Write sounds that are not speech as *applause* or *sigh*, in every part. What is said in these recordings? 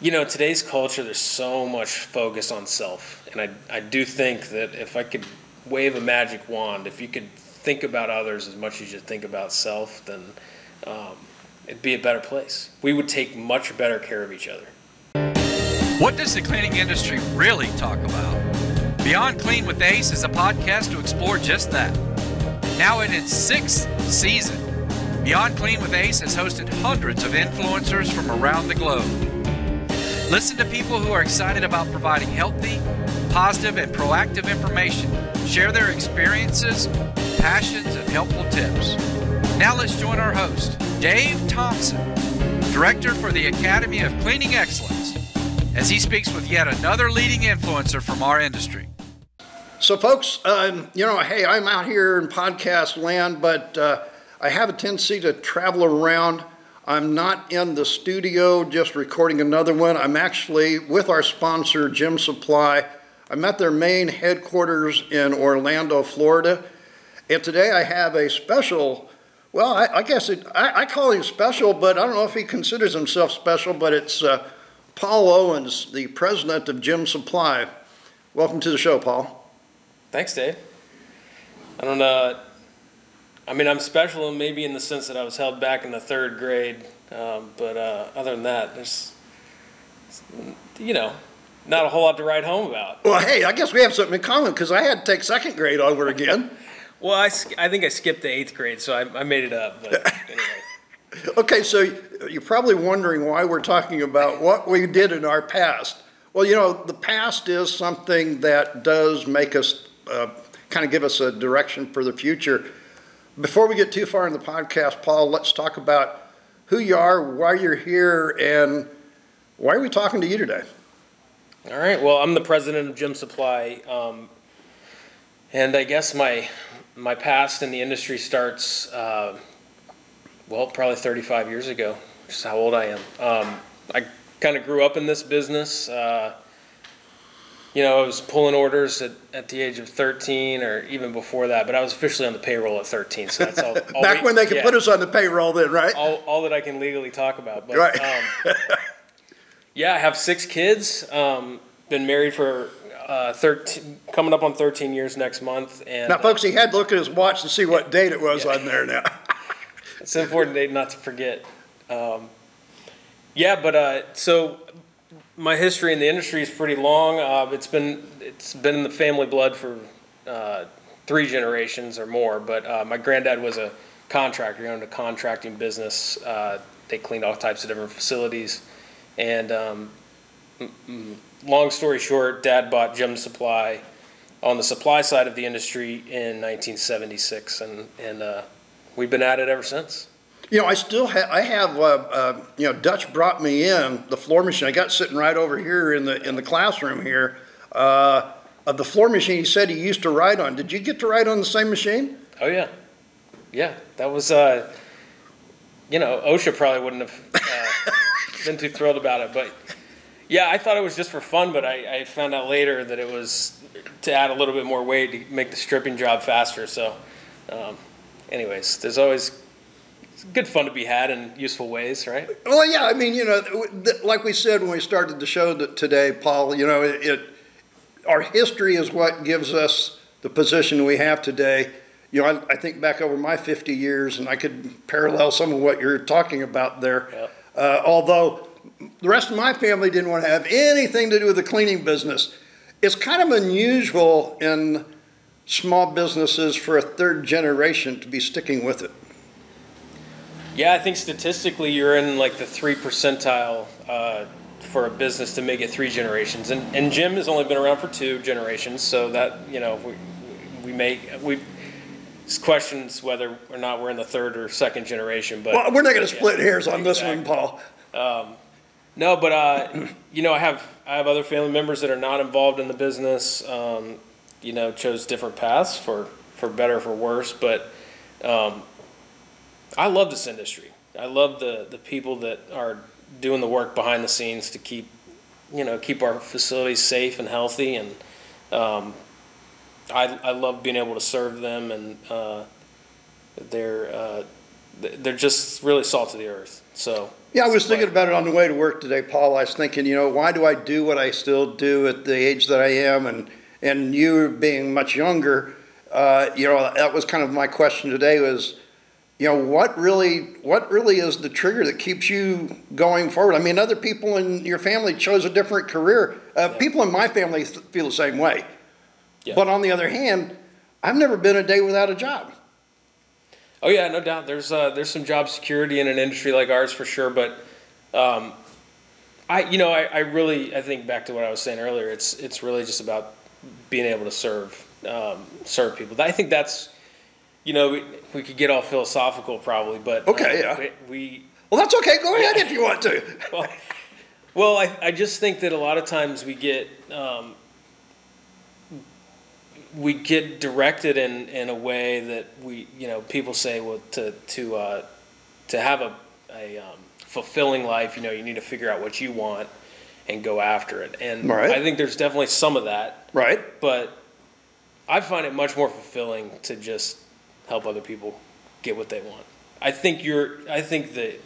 You know, today's culture, there's so much focus on self. And I, I do think that if I could wave a magic wand, if you could think about others as much as you think about self, then um, it'd be a better place. We would take much better care of each other. What does the cleaning industry really talk about? Beyond Clean with Ace is a podcast to explore just that. Now in its sixth season, Beyond Clean with Ace has hosted hundreds of influencers from around the globe. Listen to people who are excited about providing healthy, positive, and proactive information, share their experiences, passions, and helpful tips. Now let's join our host, Dave Thompson, Director for the Academy of Cleaning Excellence, as he speaks with yet another leading influencer from our industry. So, folks, um, you know, hey, I'm out here in podcast land, but uh, I have a tendency to travel around. I'm not in the studio just recording another one. I'm actually with our sponsor, Gem Supply. I'm at their main headquarters in Orlando, Florida. And today I have a special, well, I, I guess it, I, I, call him special, but I don't know if he considers himself special, but it's uh, Paul Owens, the president of Gem Supply. Welcome to the show, Paul. Thanks, Dave. I don't know. I mean, I'm special maybe in the sense that I was held back in the third grade, um, but uh, other than that, there's, you know, not a whole lot to write home about. Well, hey, I guess we have something in common because I had to take second grade over again. *laughs* well, I, I think I skipped the eighth grade, so I, I made it up. But anyway. *laughs* okay, so you're probably wondering why we're talking about what we did in our past. Well, you know, the past is something that does make us uh, kind of give us a direction for the future. Before we get too far in the podcast, Paul, let's talk about who you are, why you're here, and why are we talking to you today? All right. Well, I'm the president of Gem Supply, um, and I guess my my past in the industry starts, uh, well, probably 35 years ago, which is how old I am. Um, I kind of grew up in this business. Uh, you know, I was pulling orders at, at the age of 13 or even before that, but I was officially on the payroll at 13. So that's all. *laughs* all Back we, when they could yeah, put us on the payroll, then, right? All, all that I can legally talk about. But, right. Um, *laughs* yeah, I have six kids. Um, been married for uh, 13, coming up on 13 years next month. And now, folks, he had to look at his watch to see what date it was yeah. on there now. *laughs* it's an important date not to forget. Um, yeah, but uh, so my history in the industry is pretty long. Uh, it's been it's been in the family blood for uh, three generations or more. But uh, my granddad was a contractor. He owned a contracting business. Uh, they cleaned all types of different facilities. And um, long story short, Dad bought Gem Supply on the supply side of the industry in 1976, and and uh, we've been at it ever since. You know, I still have. I have. Uh, uh, you know, Dutch brought me in the floor machine. I got sitting right over here in the in the classroom here. Uh, of the floor machine, he said he used to ride on. Did you get to ride on the same machine? Oh yeah, yeah. That was. Uh, you know, OSHA probably wouldn't have uh, been too thrilled about it, but yeah, I thought it was just for fun. But I, I found out later that it was to add a little bit more weight to make the stripping job faster. So, um, anyways, there's always it's good fun to be had in useful ways, right? Well, yeah. I mean, you know, like we said when we started the show today, Paul. You know, it, it our history is what gives us the position we have today. You know, I, I, think back over my 50 years, and I could parallel some of what you're talking about there. Yep. Uh, although the rest of my family didn't want to have anything to do with the cleaning business. It's kind of unusual in small businesses for a third generation to be sticking with it. Yeah, I think statistically you're in like the three percentile uh, for a business to make it three generations, and and Gem has only been around for two generations, so that you know we we make we questions whether or not we're in the third or second generation. But well, we're not going to split yeah, hairs on exactly. this one, Paul. Um, no, but uh, you know, I have I have other family members that are not involved in the business. Um, you know, chose different paths for for better for worse, but. Um, I love this industry. I love the the people that are doing the work behind the scenes to keep you know keep our facilities safe and healthy and um, I, I love being able to serve them and uh, they're uh, they're just really salt of the earth. So Yeah, I was thinking about it on the way to work today, Paul. I was thinking, you know, why do I do what I still do at the age that I am? And, and you being much younger, uh, you know, that was kind of my question today was, you know, what really, what really is the trigger that keeps you going forward? I mean, other people in your family chose a different career. Uh, People in my family th- feel the same way. Yeah. But on the other hand, I've never been a day without a job. Oh yeah, no doubt. There's uh, there's some job security in an industry like ours for sure, but um, I you know I, I really I think back to what I was saying earlier. It's it's really just about being able to serve um, serve people. I think that's you know we, we could get all philosophical probably, but uh, Okay, yeah. we, we Well, that's okay. Go ahead if you want to. *laughs* well, well I, I just think that a lot of times we get um, we get directed in, in a way that we you know people say well to to uh, to have a, a um, fulfilling life you know you need to figure out what you want and go after it and Right. I think there's definitely some of that Right? but I find it much more fulfilling to just help other people get what they want. I think you're. I think that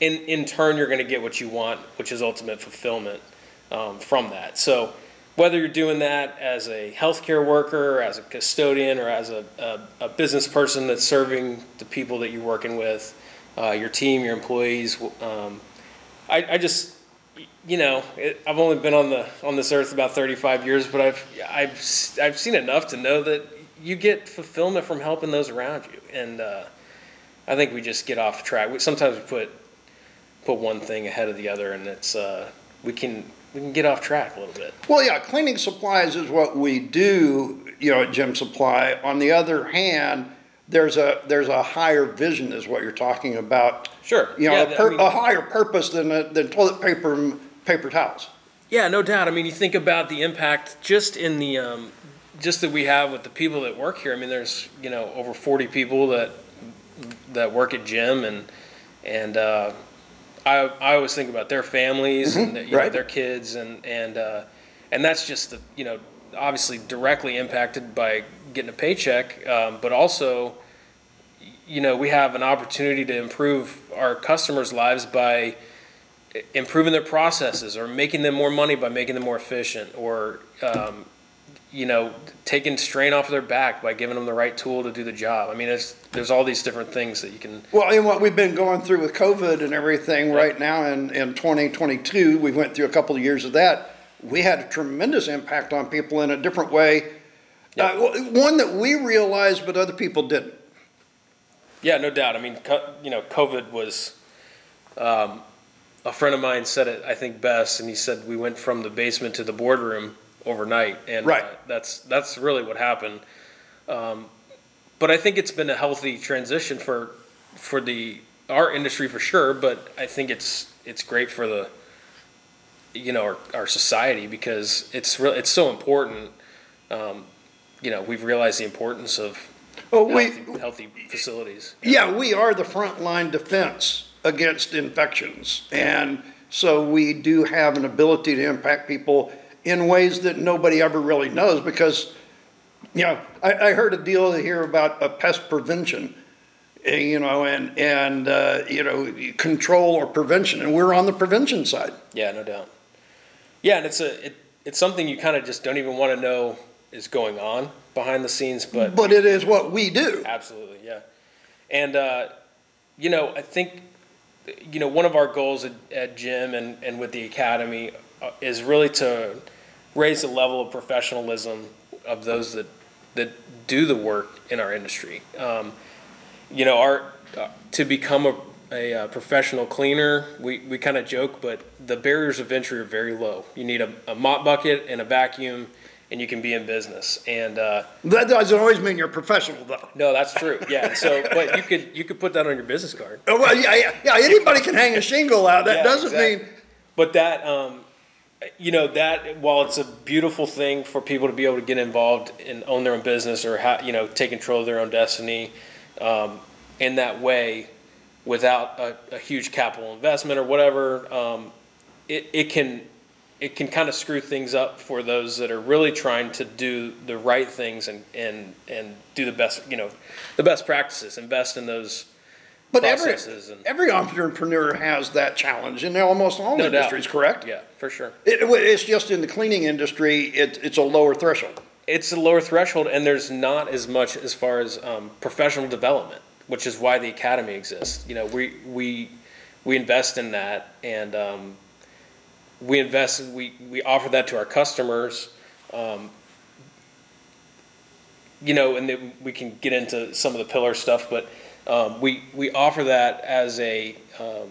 in in turn you're going to get what you want, which is ultimate fulfillment um, from that. So whether you're doing that as a healthcare worker, as a custodian, or as a, a, a business person that's serving the people that you're working with, uh, your team, your employees, um, I, I just you know, it, I've only been on the on this earth about 35 years, but I've I've I've seen enough to know that you get fulfillment from helping those around you, and uh, I think we just get off track. We, sometimes we put put one thing ahead of the other, and it's uh, we can we can get off track a little bit. Well, yeah, cleaning supplies is what we do, you know, at Gem Supply. On the other hand, there's a there's a higher vision, is what you're talking about. Sure. You know, Yeah, a, pur- I mean- a higher purpose than a, than toilet paper and paper towels. Yeah, no doubt. I mean, you think about the impact just in the um, just that we have with the people that work here. I mean, there's you know over 40 people that that work at Gem, and and uh, I I always think about their families and you know, their kids, and and uh, and that's just the you know obviously directly impacted by getting a paycheck, um, but also you know we have an opportunity to improve our customers' lives by improving their processes or making them more money by making them more efficient or um, you know taking strain off of their back by giving them the right tool to do the job i mean it's, there's all these different things that you can Well, and what we've been going through with COVID and everything right now in, in 2022, we went through a couple of years of that. We had a tremendous impact on people in a different way. Uh, one that we realized, but other people didn't. yeah no doubt i mean co- you know covid was um, a friend of mine said it i think best and he said we went from the basement to the boardroom overnight and Right. uh, that's that's really what happened um, but i think it's been a healthy transition for for the our industry for sure but i think it's it's great for the you know our, our society because it's real it's so important um, you know we've realized the importance of Well, we, healthy, healthy facilities Yeah, we are the frontline defense against infections. And so we do have an ability to impact people in ways that nobody ever really knows because, you know, I, I heard a deal here about a pest prevention, eh, you know, and, and, uh, you know, control or prevention, and we're on the prevention side. Yeah, no doubt. Yeah, and it's a it, it's something you kind of just don't even want to know is going on behind the scenes, but But it is what we do. absolutely, yeah. And uh, you know, I think you know one of our goals at, at Gem and and with the academy uh, is really to raise the level of professionalism of those that that do the work in our industry. Um, you know, our uh, to become a, a, uh professional cleaner, we, we kind of joke, but the barriers of entry are very low. You need a, a mop bucket and a vacuum, and you can be in business. And uh, That doesn't always mean you're professional, though. no, that's true. Yeah. So, but you could you could put that on your business card. Oh, Well, yeah, yeah, yeah, anybody can hang a shingle out. That Yeah, doesn't exactly. mean, But that, um, you know, that while it's a beautiful thing for people to be able to get involved and own their own business or ha- you know take control of their own destiny um, in that way, without a, a huge capital investment or whatever, um, it it can it can kind of screw things up for those that are really trying to do the right things and and and do the best you know the best practices invest in those But every, processes and. every entrepreneur has that challenge in almost all No doubt. industries, correct? Yeah, for sure. It, it's just in the cleaning industry, it, it's a lower threshold. It's a lower threshold, and there's not as much as far as um, professional development, which is why the academy exists. You know, we we we invest in that, and um, we invest. We we offer that to our customers. Um, you know, and then we can get into some of the pillar stuff, but um, we we offer that as a um,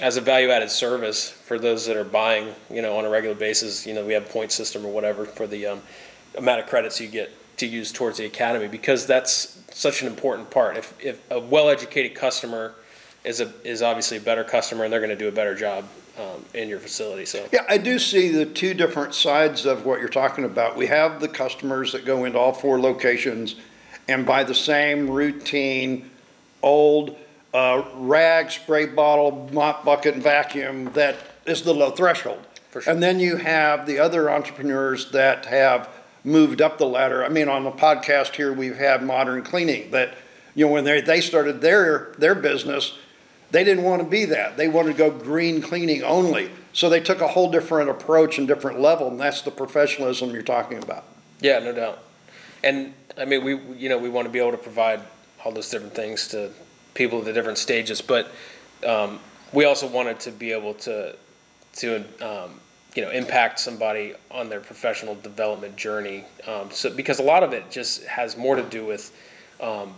as a value added service for those that are buying, you know, on a regular basis. You know, we have a point system or whatever for the um, amount of credits you get to use towards the academy because that's such an important part. If if a well educated customer is a is obviously a better customer and they're going to do a better job um, in your facility. So Yeah, I do see the two different sides of what you're talking about. We have the customers that go into all four locations and buy the same routine, old, uh, rag, spray bottle, mop bucket, and vacuum that is the low threshold. For sure. And then you have the other entrepreneurs that have moved up the ladder. I mean, on the podcast here, we've had Modern Cleaning that, you know, when they, they started their, their business, they didn't want to be that. They wanted to go green cleaning only. So they took a whole different approach and different level, and that's the professionalism you're talking about. yeah, no doubt. And I mean, we you know we want to be able to provide all those different things to people at the different stages, but um, we also wanted to be able to to um, you know impact somebody on their professional development journey. Um, so because a lot of it just has more to do with um,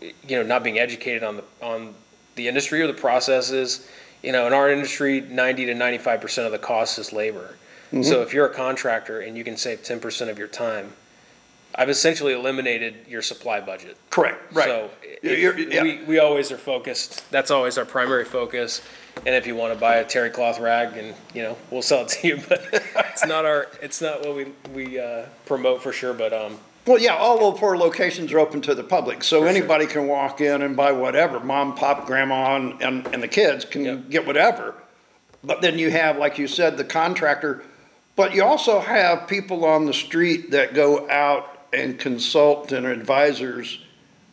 you know not being educated on the on the industry or the processes. You know, in our industry, ninety to ninety five percent of the cost is labor. So if you're a contractor and you can save ten percent of your time, I've essentially eliminated your supply budget. Correct, right. So yeah. we, we always are focused, that's always our primary focus. And if you want to buy a terry cloth rag and, you know, we'll sell it to you, *laughs* but it's not our, it's not what we, we, uh, promote for sure, but, um, Well, yeah, all the four locations are open to the public, so sure. anybody can walk in and buy whatever. Mom, pop, grandma, and, and, and the kids can Yep. get whatever. But then you have, like you said, the contractor, but you also have people on the street that go out and consult and advisors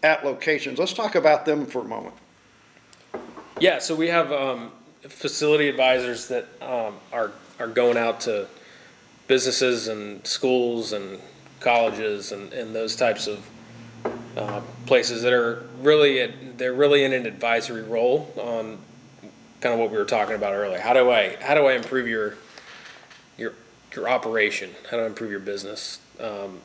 at locations. Let's talk about them for a moment. Yeah, so we have um, facility advisors that um, are are going out to businesses and schools and colleges and, and those types of uh, places that are really at, they're really in an advisory role on kind of what we were talking about earlier. How do I how do I improve your your your operation? How do I improve your business um,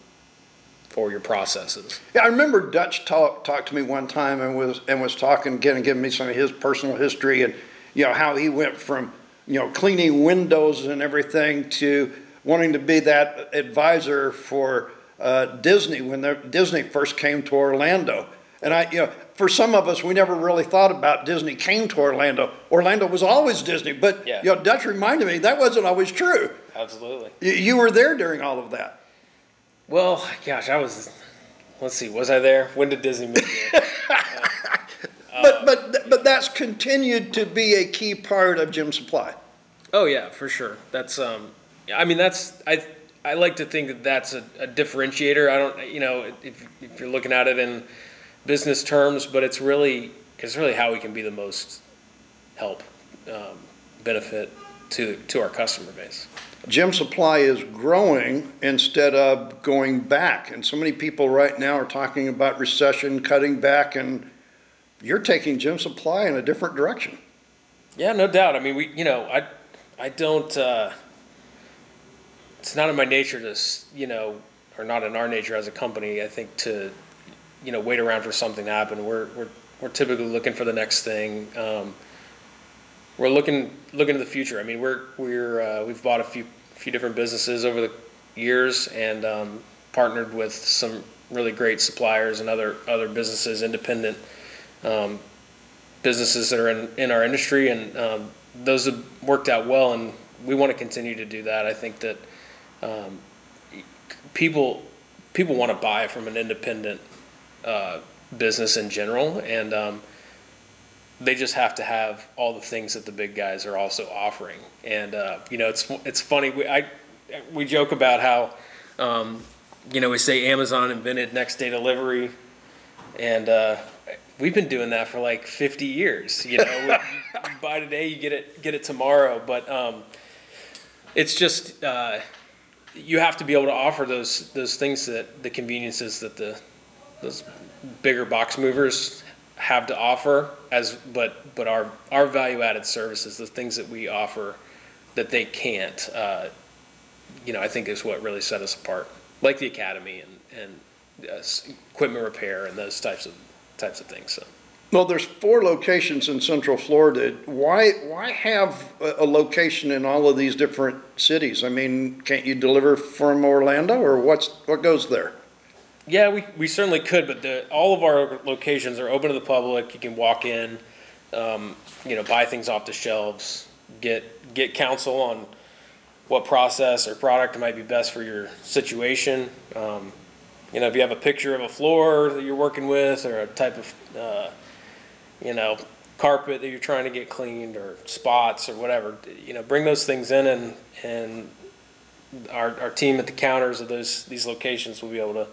or your processes? Yeah, I remember Dutch talk, talked to me one time and was, and was talking, again, and giving me some of his personal history and, you know, how he went from, you know, cleaning windows and everything to wanting to be that advisor for, uh, Disney when the, Disney first came to Orlando. And I, you know, for some of us, we never really thought about Disney came to Orlando. Orlando was always Disney, but, Yeah. you know, Dutch reminded me that wasn't always true. Absolutely. You, you were there during all of that. Well, gosh, I was. Let's see, was I there? When did Disney move here? *laughs* But, but, but that's continued to be a key part of Gem Supply. Oh yeah, for sure. That's um, I mean that's I I like to think that that's a, a differentiator. I don't you know if if you're looking at it in business terms, but it's really it's really how we can be the most help um, benefit to to our customer base. Gem Supply is growing instead of going back. And so many people right now are talking about recession, cutting back, and you're taking Gem Supply in a different direction. Yeah, no doubt. I mean, we, you know, I, I don't. Uh, it's not in my nature to, you know, or not in our nature as a company. I think to, you know, wait around for something to happen. We're we're we're typically looking for the next thing. Um, we're looking looking to the future. I mean, we're we're uh, we've bought a few few different businesses over the years and um, partnered with some really great suppliers and other other businesses, independent um, businesses that are in, in our industry, and um, those have worked out well, and we want to continue to do that. I think that um, people people want to buy from an independent uh, business in general, and um, they just have to have all the things that the big guys are also offering. And uh, you know, it's it's funny. We I we joke about how um, you know we say Amazon invented next day delivery, and uh, we've been doing that for like 50 years. You know, *laughs* you buy today, you get it get it tomorrow. But um, it's just uh, you have to be able to offer those those things that the conveniences that the those bigger box movers have to offer as but but our our value added services the things that we offer that they can't uh, you know I think is what really set us apart like the academy and and uh, equipment repair and those types of types of things so Well, there's four locations in Central Florida. Why, why have a, location in all of these different cities? I mean, can't you deliver from Orlando or what's, what goes there? Yeah, we, we certainly could, but the, all of our locations are open to the public. You can walk in, um, you know, buy things off the shelves, get, get counsel on what process or product might be best for your situation. Um, you know, if you have a picture of a floor that you're working with or a type of, uh, you know, carpet that you're trying to get cleaned or spots or whatever, you know, bring those things in and, and our, our team at the counters of those, these locations will be able to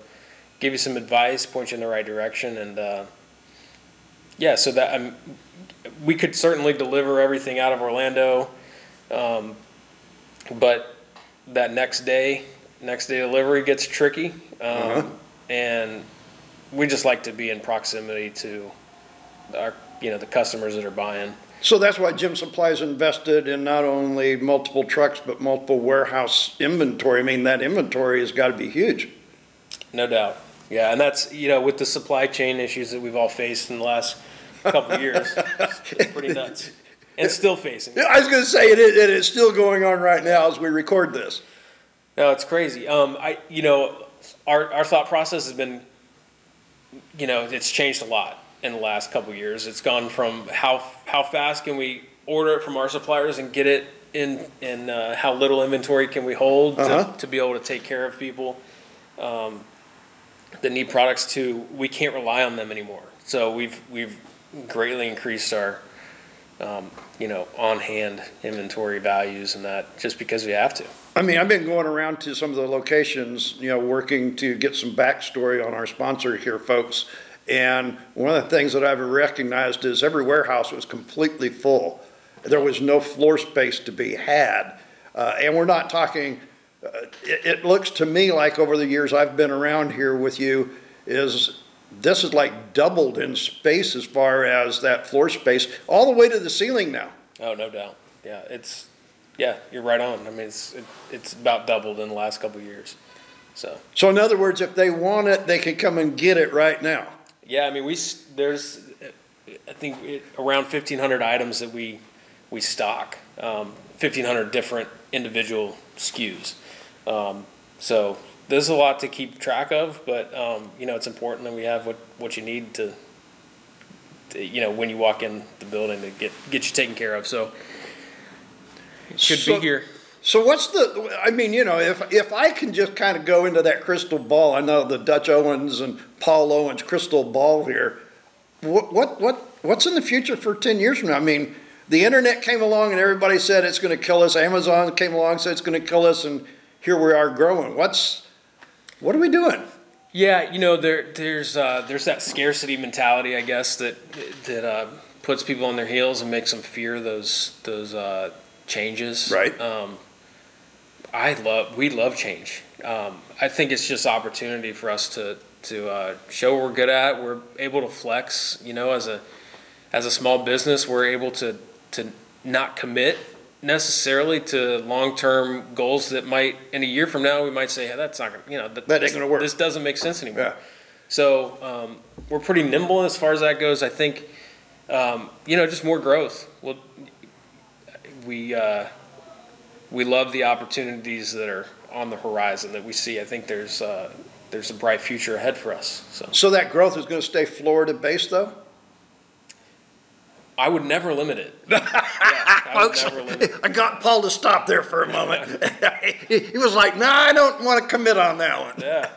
give you some advice, point you in the right direction, and uh, yeah, so that um, we could certainly deliver everything out of Orlando, um, but that next day, next day delivery gets tricky, um, Uh-huh. and we just like to be in proximity to our, you know, the customers that are buying. So that's why Gem Supply's invested in not only multiple trucks, but multiple warehouse inventory. I mean, that inventory has got to be huge. No doubt. Yeah, and that's, you know, with the supply chain issues that we've all faced in the last couple of years, it's pretty nuts. And still facing. I was going to say, it is, it is still going on right now as we record this. No, it's crazy. Um, I, you know, our, our thought process has been, you know, it's changed a lot in the last couple of years. It's gone from how, how fast can we order it from our suppliers and get it in, in, uh, how little inventory can we hold Uh-huh. to, to be able to take care of people, um, that need products to, we can't rely on them anymore. So we've, we've greatly increased our, um, you know, on-hand inventory values and that, just because we have to. I mean, I've been going around to some of the locations, you know, working to get some backstory on our sponsor here, folks. And one of the things that I've recognized is every warehouse was completely full. There was no floor space to be had. Uh, and we're not talking, it, it looks to me like over the years I've been around here with you is this is like doubled in space as far as that floor space, all the way to the ceiling now. Oh, no doubt. Yeah, it's, yeah, you're right on. I mean, it's, it, it's about doubled in the last couple of years. So, So in other words, if they want it, they can come and get it right now. yeah, I mean, we, there's, uh, I think it, around fifteen hundred items that we, we stock. Um, fifteen hundred different individual SKUs. Um, so there's a lot to keep track of, but, um, you know, it's important that we have what, what you need to, to, you know, when you walk in the building to get, get you taken care of. So it should So- be here. So what's the, I mean, you know, if, if I can just kind of go into that crystal ball, I know the Dutch Owens and Paul Owens crystal ball here. What, what, what, what's in the future for ten years from now? I mean, the internet came along and everybody said it's gonna kill us. Amazon came along and said it's gonna kill us and here we are growing. What's, what are we doing? Yeah, you know, there there's uh, there's that scarcity mentality, I guess, that that uh, puts people on their heels and makes them fear those those uh, changes. Right. Um, I love we love change. Um, I think it's just opportunity for us to to uh, show what we're good at. We're able to flex. You know, as a as a small business, we're able to to not commit necessarily to long-term goals that might in a year from now we might say hey, that's not gonna you know th- That ain't this, gonna work. this doesn't make sense anymore. Yeah. so um, we're pretty nimble as far as that goes. I think um, you know just more growth. Well we uh, we love the opportunities that are on the horizon that we see. I think there's uh, there's a bright future ahead for us so. So that growth is gonna stay Florida based though? i would never limit it. *laughs* Yeah, Folks, never limit. *laughs* I got Paul to stop there for a moment. *laughs* He he was like, nah, I don't wanna commit on that one. Yeah.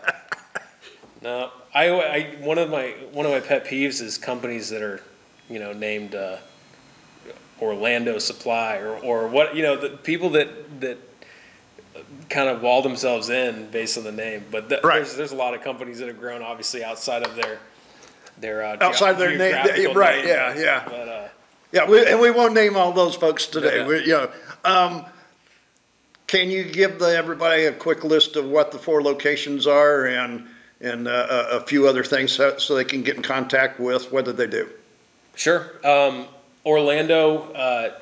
No, I, I, one of my, one of my pet peeves is companies that are, you know, named, uh, Orlando Supply or, or what, you know, the people that, that kind of wall themselves in based on the name, but th- Right. there's, there's a lot of companies that have grown obviously outside of their, their uh, Outside their name, geographical right, name. yeah, yeah. But uh, Yeah, we, and we won't name all those folks today, Yeah. we, you know. Um, can you give the, everybody a quick list of what the four locations are and, and, uh, a, few other things so, so they can get in contact with, what did they do? Sure. Um, Orlando, uh,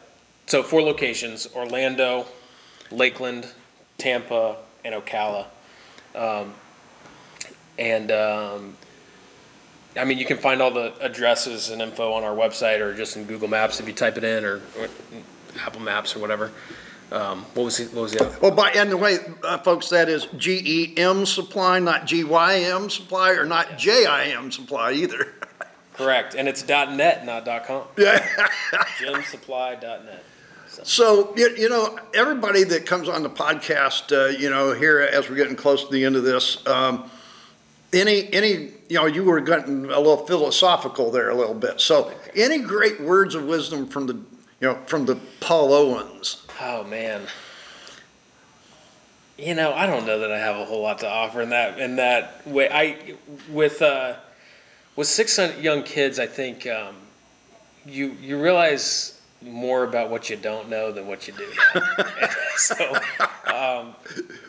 so four locations, Orlando, Lakeland, Tampa, and Ocala. Um, and, um, I mean, you can find all the addresses and info on our website or just in Google Maps if you type it in or, or Apple Maps or whatever. Um, what was the, what was the other? Well, by, and the way, uh, folks, that is G-E-M supply, not G-Y-M supply, or not J-I-M supply either. *laughs* Correct. And it's .net, not .com. *laughs* Yeah. Gemsupply.net. So, you, you know, everybody that comes on the podcast, uh, you know, here as we're getting close to the end of this, um, any, any, you know, you were getting a little philosophical there a little bit. So, any great words of wisdom from the, you know, from the Paul Owens? Oh man. You know, I don't know that I have a whole lot to offer in that in that way. I with uh, with six young kids, I think um, you you realize more about what you don't know than what you do. know. *laughs* *laughs* so, um,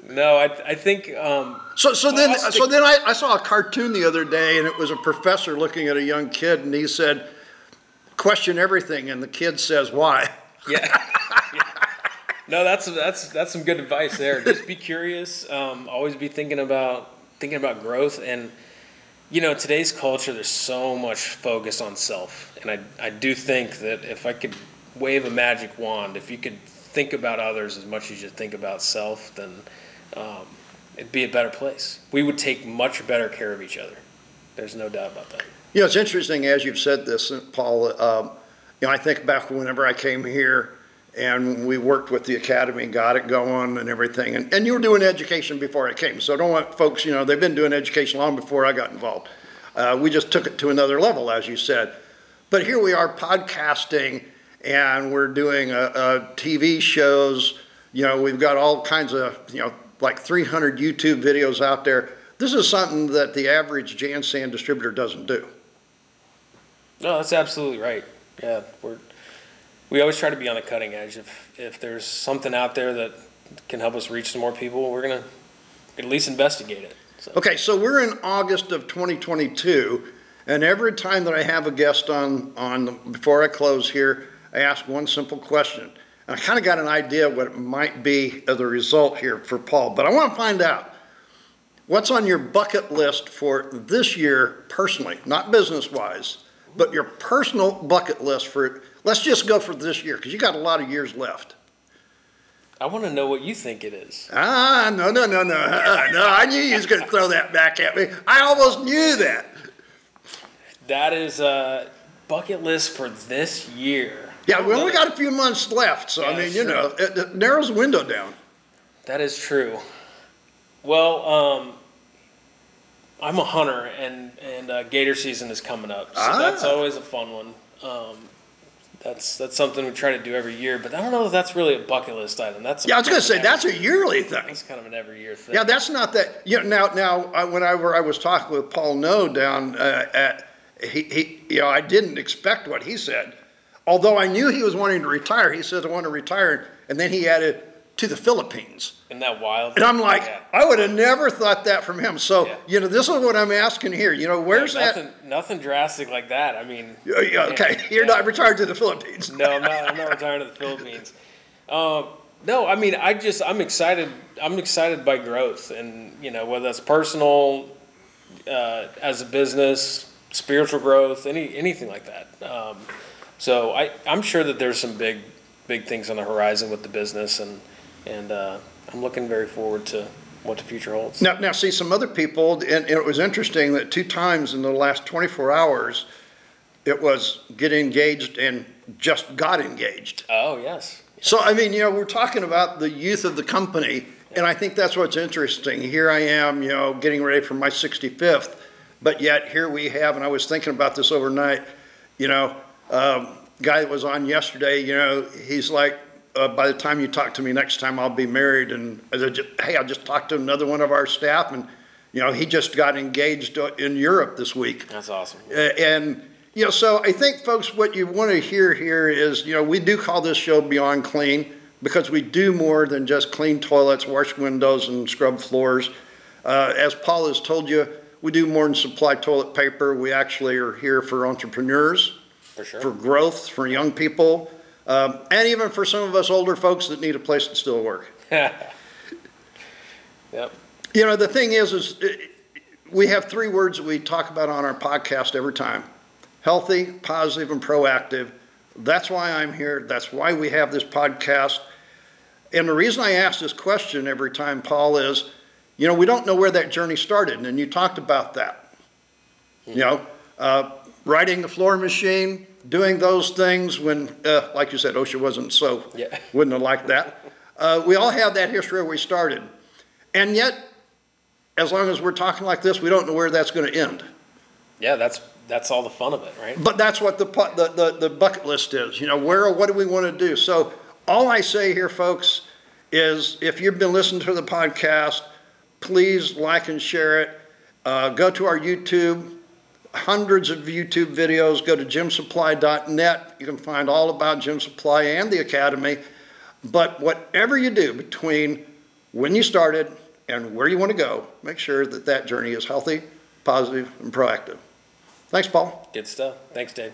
no, I I think um, So, so then, I'll stick- so then I, I saw a cartoon the other day, and it was a professor looking at a young kid, and he said, "Question everything," and the kid says, "Why?" *laughs* Yeah. Yeah. No, that's that's that's some good advice there. Just be curious. Um, always be thinking about thinking about growth, and you know, today's culture, there's so much focus on self, and I I do think that if I could wave a magic wand, if you could think about others as much as you think about self, then um, it'd be a better place. We would take much better care of each other. There's no doubt about that. You know, it's interesting as you've said this, uh, Paul. Um, you know, I think back whenever I came here and we worked with the academy, and got it going and everything. And, and you were doing education before I came. So I don't want folks, you know, they've been doing education long before I got involved. Uh, we just took it to another level, as you said. But here we are podcasting and we're doing uh uh TV shows. You know, we've got all kinds of, you know, like 300 YouTube videos out there. This is something that the average JanSan distributor doesn't do. No, that's absolutely right. Yeah, we're we always try to be on the cutting edge. If if there's something out there that can help us reach some more people, we're gonna at least investigate it. So, Okay, so we're in August of 2022, and every time that I have a guest on, on, before I close here, I ask one simple question. And I kind of got an idea what it might be as a result here for Paul, but I want to find out, what's on your bucket list for this year personally, not business-wise, but your personal bucket list for, let's just go for this year, because you got a lot of years left. I want to know what you think it is. Ah, no, no, no, no, uh-uh, no, I knew you was going to throw that back at me. I almost knew that. That is a bucket list for this year. Yeah, we only got a few months left, so I Yeah, mean, you sure. know, it, it narrows the window down. That is true. Well, um, I'm a hunter, and and uh, gator season is coming up, so that's Ah. always a fun one. Um, that's that's something we try to do every year, but I don't know if that's really a bucket list item. That's a Yeah, I was going to say that's a yearly thing. that's kind of an every year thing. Yeah, that's not that. You know, now, now, I- whenever I was talking with Paul No down uh, at, he, he, you know, I didn't expect what he said. Although I knew he was wanting to retire, he says I want to retire, and then he added to the Philippines. Isn't that wild? And I'm like, Yeah. I would have never thought that from him. So, Yeah. you know, this is what I'm asking here. You know, where's that? nothing, nothing drastic like that. I mean, Yeah, yeah, okay, *laughs* you're not retired to the Philippines. no, I'm not. I'm not retiring to the Philippines. Um, no, I mean, I just I'm excited. I'm excited by growth, and you know whether that's personal, uh, as a business, spiritual growth, any anything like that. Um, so I I'm sure that there's some big big things on the horizon with the business, and and uh, I'm looking very forward to what the future holds. Now, now, see, some other people, and, and it was interesting that two times in the last 24 hours, it was get engaged and just got engaged. Oh yes, So, I mean, you know, we're talking about the youth of the company, and I think that's what's interesting. Here I am, you know, getting ready for my 65th, but yet here we have, and I was thinking about this overnight, you know, um, guy that was on yesterday, you know, he's like, uh, by the time you talk to me next time, I'll be married. And I said, hey, I just talked to another one of our staff, and You know, he just got engaged uh, in Europe this week. That's awesome. Uh, And, you know, so I think, folks, what you want to hear here is, you know, we do call this show Beyond Clean because we do more than just clean toilets, wash windows, and scrub floors. Uh, as Paul has told you, we do more than supply toilet paper. We actually are here for entrepreneurs, For sure. for growth, for young people, um, and even for some of us older folks that need a place to still work. *laughs* Yep. You know, the thing is, is uh, we have three words that we talk about on our podcast every time healthy, positive, and proactive. That's why I'm here. That's why we have this podcast. And the reason I ask this question every time, Paul, is you know, we don't know where that journey started. And you talked about that. You know, uh, riding the floor machine, doing those things when, uh, like you said, OSHA wasn't so, Yeah. *laughs* wouldn't have liked that. Uh, we all have that history where we started. And yet, as long as we're talking like this, we don't know where that's going to end. Yeah, that's that's all the fun of it, right? But that's what the, the, the, the bucket list is, you know, where, what do we want to do? So all I say here, folks, is if you've been listening to the podcast, please like and share it. Uh, go to our YouTube, hundreds of YouTube videos. Go to gemsupply.net. You can find all about Gem Supply and the Academy. But whatever you do between when you started and where you want to go, make sure that that journey is healthy, positive, and proactive. Thanks, Paul. Good stuff. Thanks, Dave.